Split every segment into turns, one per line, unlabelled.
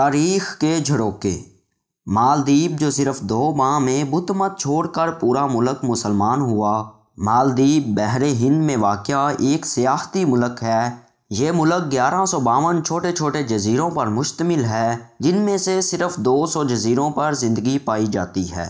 تاریخ کے جھڑوکے۔ مالدیپ جو صرف دو ماہ میں بت مت چھوڑ کر پورا ملک مسلمان ہوا، مالدیپ بحر ہند میں واقع ایک سیاحتی ملک ہے۔ یہ ملک گیارہ سو باون چھوٹے چھوٹے جزیروں پر مشتمل ہے، جن میں سے صرف دو سو جزیروں پر زندگی پائی جاتی ہے۔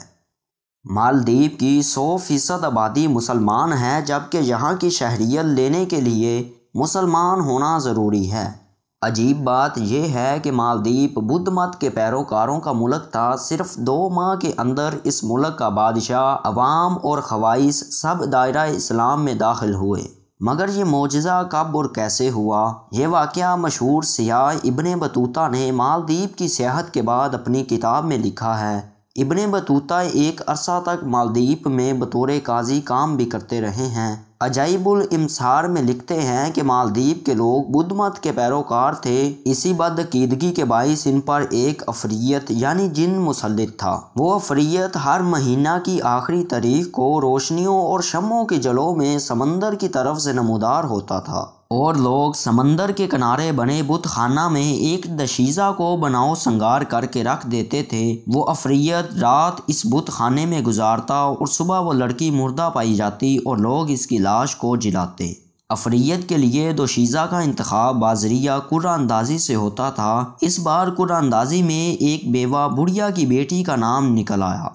مالدیپ کی سو فیصد آبادی مسلمان ہے، جبکہ یہاں کی شہریت لینے کے لیے مسلمان ہونا ضروری ہے۔ عجیب بات یہ ہے کہ مالدیپ بدھ مت کے پیروکاروں کا ملک تھا، صرف دو ماہ کے اندر اس ملک کا بادشاہ، عوام اور خواہش سب دائرہ اسلام میں داخل ہوئے۔ مگر یہ معجزہ کب اور کیسے ہوا؟ یہ واقعہ مشہور سیاح ابن بطوطہ نے مالدیپ کی سیاحت کے بعد اپنی کتاب میں لکھا ہے۔ ابن بطوطہ ایک عرصہ تک مالدیپ میں بطور قاضی کام بھی کرتے رہے ہیں۔ عجائب الامسار میں لکھتے ہیں کہ مالدیپ کے لوگ بدھ مت کے پیروکار تھے۔ اسی بدعقیدگی کے باعث ان پر ایک افریت یعنی جن مسلط تھا۔ وہ افریت ہر مہینہ کی آخری تاریخ کو روشنیوں اور شموں کے جلوں میں سمندر کی طرف سے نمودار ہوتا تھا۔ اور لوگ سمندر کے کنارے بنے بت خانہ میں ایک دشیزہ کو بناؤ سنگار کر کے رکھ دیتے تھے۔ وہ افریت رات اس بت خانے میں گزارتا اور صبح وہ لڑکی مردہ پائی جاتی اور لوگ اس کی لاش کو جلاتے۔ افریت کے لیے دوشیزہ کا انتخاب بازریہ قرآن اندازی سے ہوتا تھا۔ اس بار قرآن اندازی میں ایک بیوہ بڑھیا کی بیٹی کا نام نکل آیا۔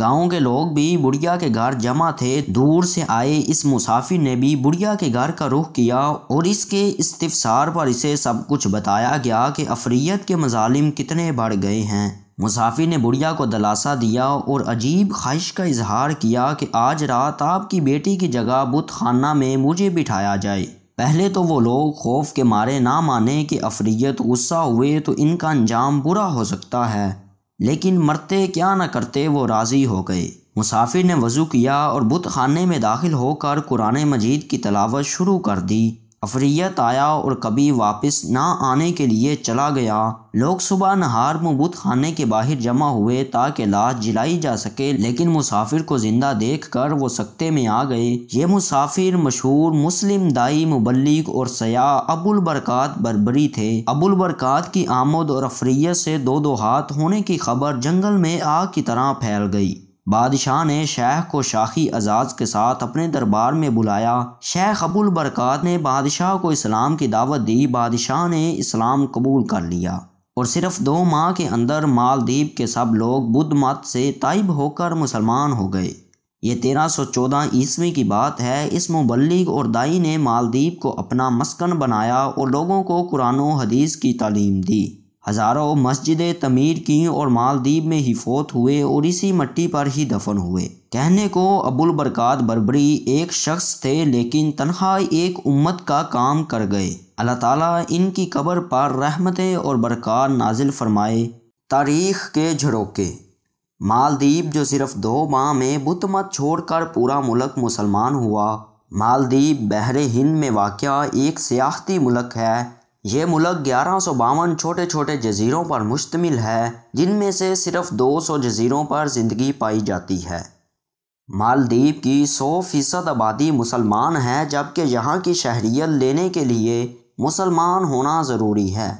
گاؤں کے لوگ بھی بڑھیا کے گھر جمع تھے۔ دور سے آئے اس مسافر نے بھی بڑھیا کے گھر کا رخ کیا اور اس کے استفسار پر اسے سب کچھ بتایا گیا کہ افریت کے مظالم کتنے بڑھ گئے ہیں۔ مسافر نے بڑھیا کو دلاسا دیا اور عجیب خواہش کا اظہار کیا کہ آج رات آپ کی بیٹی کی جگہ بت خانہ میں مجھے بٹھایا جائے۔ پہلے تو وہ لوگ خوف کے مارے نہ مانے کہ افریت غصہ ہوئے تو ان کا انجام برا ہو سکتا ہے۔ لیکن مرتے کیا نہ کرتے وہ راضی ہو گئے۔ مسافر نے وضو کیا اور بت خانے میں داخل ہو کر قرآن مجید کی تلاوت شروع کر دی۔ افریت آیا اور کبھی واپس نہ آنے کے لیے چلا گیا۔ لوگ صبح نہار بت خانے کے باہر جمع ہوئے تاکہ لاش جلائی جا سکے، لیکن مسافر کو زندہ دیکھ کر وہ سکتے میں آ گئے۔ یہ مسافر مشہور مسلم دائی مبلغ اور سیاح ابو البرکات بربری تھے۔ ابو البرکات کی آمد اور افریت سے دو دو ہاتھ ہونے کی خبر جنگل میں آگ کی طرح پھیل گئی۔ بادشاہ نے شیخ کو شاخی اعزاز کے ساتھ اپنے دربار میں بلایا۔ شیخ ابو البرکات نے بادشاہ کو اسلام کی دعوت دی۔ بادشاہ نے اسلام قبول کر لیا۔ اور صرف دو ماہ کے اندر مالدیپ کے سب لوگ بدھ مت سے طائب ہو کر مسلمان ہو گئے۔ یہ تیرہ سو چودہ عیسوی کی بات ہے۔ اس مبلغ اور دائی نے مالدیپ کو اپنا مسکن بنایا اور لوگوں کو قرآن و حدیث کی تعلیم دی۔ ہزاروں مسجدیں تعمیر کیں اور مالدیپ میں ہی فوت ہوئے اور اسی مٹی پر ہی دفن ہوئے۔ کہنے کو ابو البرکات بربری ایک شخص تھے لیکن تنہا ایک امت کا کام کر گئے۔ اللہ تعالیٰ ان کی قبر پر رحمتیں اور برکات نازل فرمائے۔ تاریخ کے جھڑوکے۔ مالدیپ جو صرف دو ماہ میں بت مت چھوڑ کر پورا ملک مسلمان ہوا۔ مالدیپ بحر ہند میں واقع ایک سیاحتی ملک ہے۔ یہ ملک گیارہ سو باون چھوٹے چھوٹے جزیروں پر مشتمل ہے، جن میں سے صرف دو سو جزیروں پر زندگی پائی جاتی ہے۔ مالدیپ کی سو فیصد آبادی مسلمان ہے جبکہ یہاں کی شہریت لینے کے لیے مسلمان ہونا ضروری ہے۔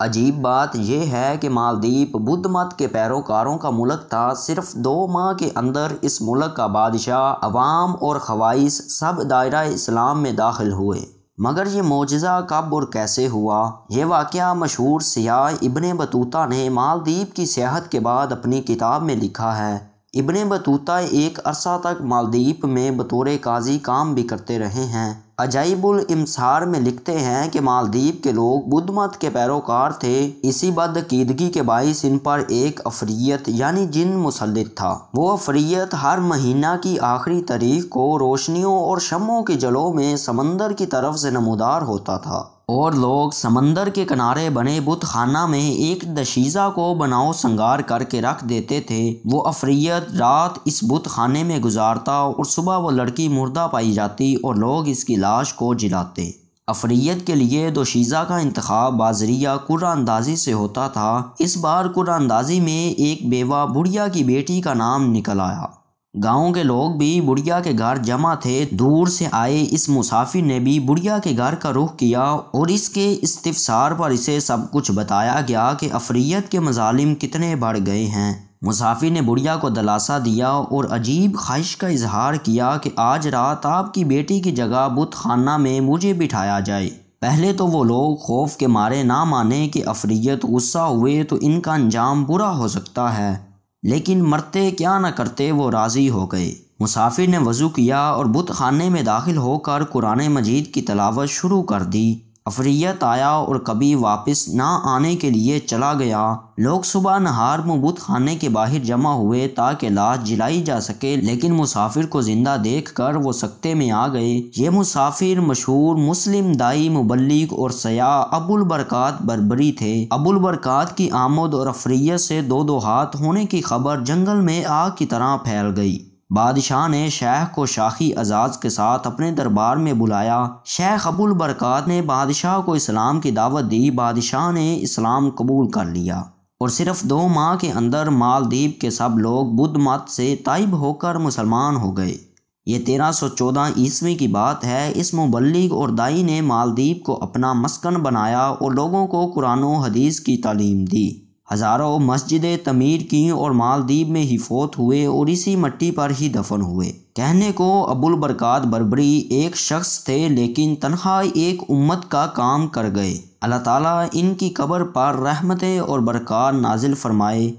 عجیب بات یہ ہے کہ مالدیپ بدھ مت کے پیروکاروں کا ملک تھا، صرف دو ماہ کے اندر اس ملک کا بادشاہ، عوام اور خواہش سب دائرہ اسلام میں داخل ہوئے۔ مگر یہ معجزہ کب اور کیسے ہوا؟ یہ واقعہ مشہور سیاح ابن بطوطہ نے مالدیپ کی سیاحت کے بعد اپنی کتاب میں لکھا ہے۔ ابن بطوطہ ایک عرصہ تک مالدیپ میں بطور قاضی کام بھی کرتے رہے ہیں۔ عجائب الامسار میں لکھتے ہیں کہ مالدیپ کے لوگ بدھ مت کے پیروکار تھے۔ اسی بدعقیدگی کے باعث ان پر ایک افریت یعنی جن مسلط تھا۔ وہ افریت ہر مہینہ کی آخری تاریخ کو روشنیوں اور شموں کے جلوں میں سمندر کی طرف سے نمودار ہوتا تھا۔ اور لوگ سمندر کے کنارے بنے بت خانہ میں ایک دشیزہ کو بناؤ سنگار کر کے رکھ دیتے تھے۔ وہ افریت رات اس بت خانے میں گزارتا اور صبح وہ لڑکی مردہ پائی جاتی اور لوگ اس کی لاش کو جلاتے۔ افریت کے لیے دوشیزہ کا انتخاب بازریہ قرآن اندازی سے ہوتا تھا۔ اس بار قرآن اندازی میں ایک بیوہ بڑھیا کی بیٹی کا نام نکل آیا۔ گاؤں کے لوگ بھی بڑھیا کے گھر جمع تھے۔ دور سے آئے اس مسافر نے بھی بڑھیا کے گھر کا رخ کیا اور اس کے استفسار پر اسے سب کچھ بتایا گیا کہ افریت کے مظالم کتنے بڑھ گئے ہیں۔ مسافر نے بڑھیا کو دلاسا دیا اور عجیب خواہش کا اظہار کیا کہ آج رات آپ کی بیٹی کی جگہ بت خانہ میں مجھے بٹھایا جائے۔ پہلے تو وہ لوگ خوف کے مارے نہ مانے کہ افریت غصہ ہوئے تو ان کا انجام برا ہو سکتا ہے۔ لیکن مرتے کیا نہ کرتے وہ راضی ہو گئے۔ مسافر نے وضو کیا اور بت خانے میں داخل ہو کر قرآن مجید کی تلاوت شروع کر دی۔ افریت آیا اور کبھی واپس نہ آنے کے لیے چلا گیا۔ لوگ صبح نہار بت خانے کے باہر جمع ہوئے تاکہ لاش جلائی جا سکے، لیکن مسافر کو زندہ دیکھ کر وہ سکتے میں آ گئے۔ یہ مسافر مشہور مسلم دائی مبلغ اور سیاح ابو البرکات بربری تھے۔ ابو البرکات کی آمد اور افریت سے دو دو ہاتھ ہونے کی خبر جنگل میں آگ کی طرح پھیل گئی۔ بادشاہ نے شیخ کو شاخی اعزاز کے ساتھ اپنے دربار میں بلایا۔ شیخ ابو البرکات نے بادشاہ کو اسلام کی دعوت دی۔ بادشاہ نے اسلام قبول کر لیا۔ اور صرف دو ماہ کے اندر مالدیپ کے سب لوگ بدھ مت سے طائب ہو کر مسلمان ہو گئے۔ یہ تیرہ سو چودہ عیسوی کی بات ہے۔ اس مبلغ اور دائی نے مالدیپ کو اپنا مسکن بنایا اور لوگوں کو قرآن و حدیث کی تعلیم دی۔ ہزاروں مسجدیں تعمیر کی اور مالدیپ میں ہی فوت ہوئے اور اسی مٹی پر ہی دفن ہوئے۔ کہنے کو ابو البرکات بربری ایک شخص تھے لیکن تنہا ایک امت کا کام کر گئے۔ اللہ تعالیٰ ان کی قبر پر رحمتیں اور برکات نازل فرمائے۔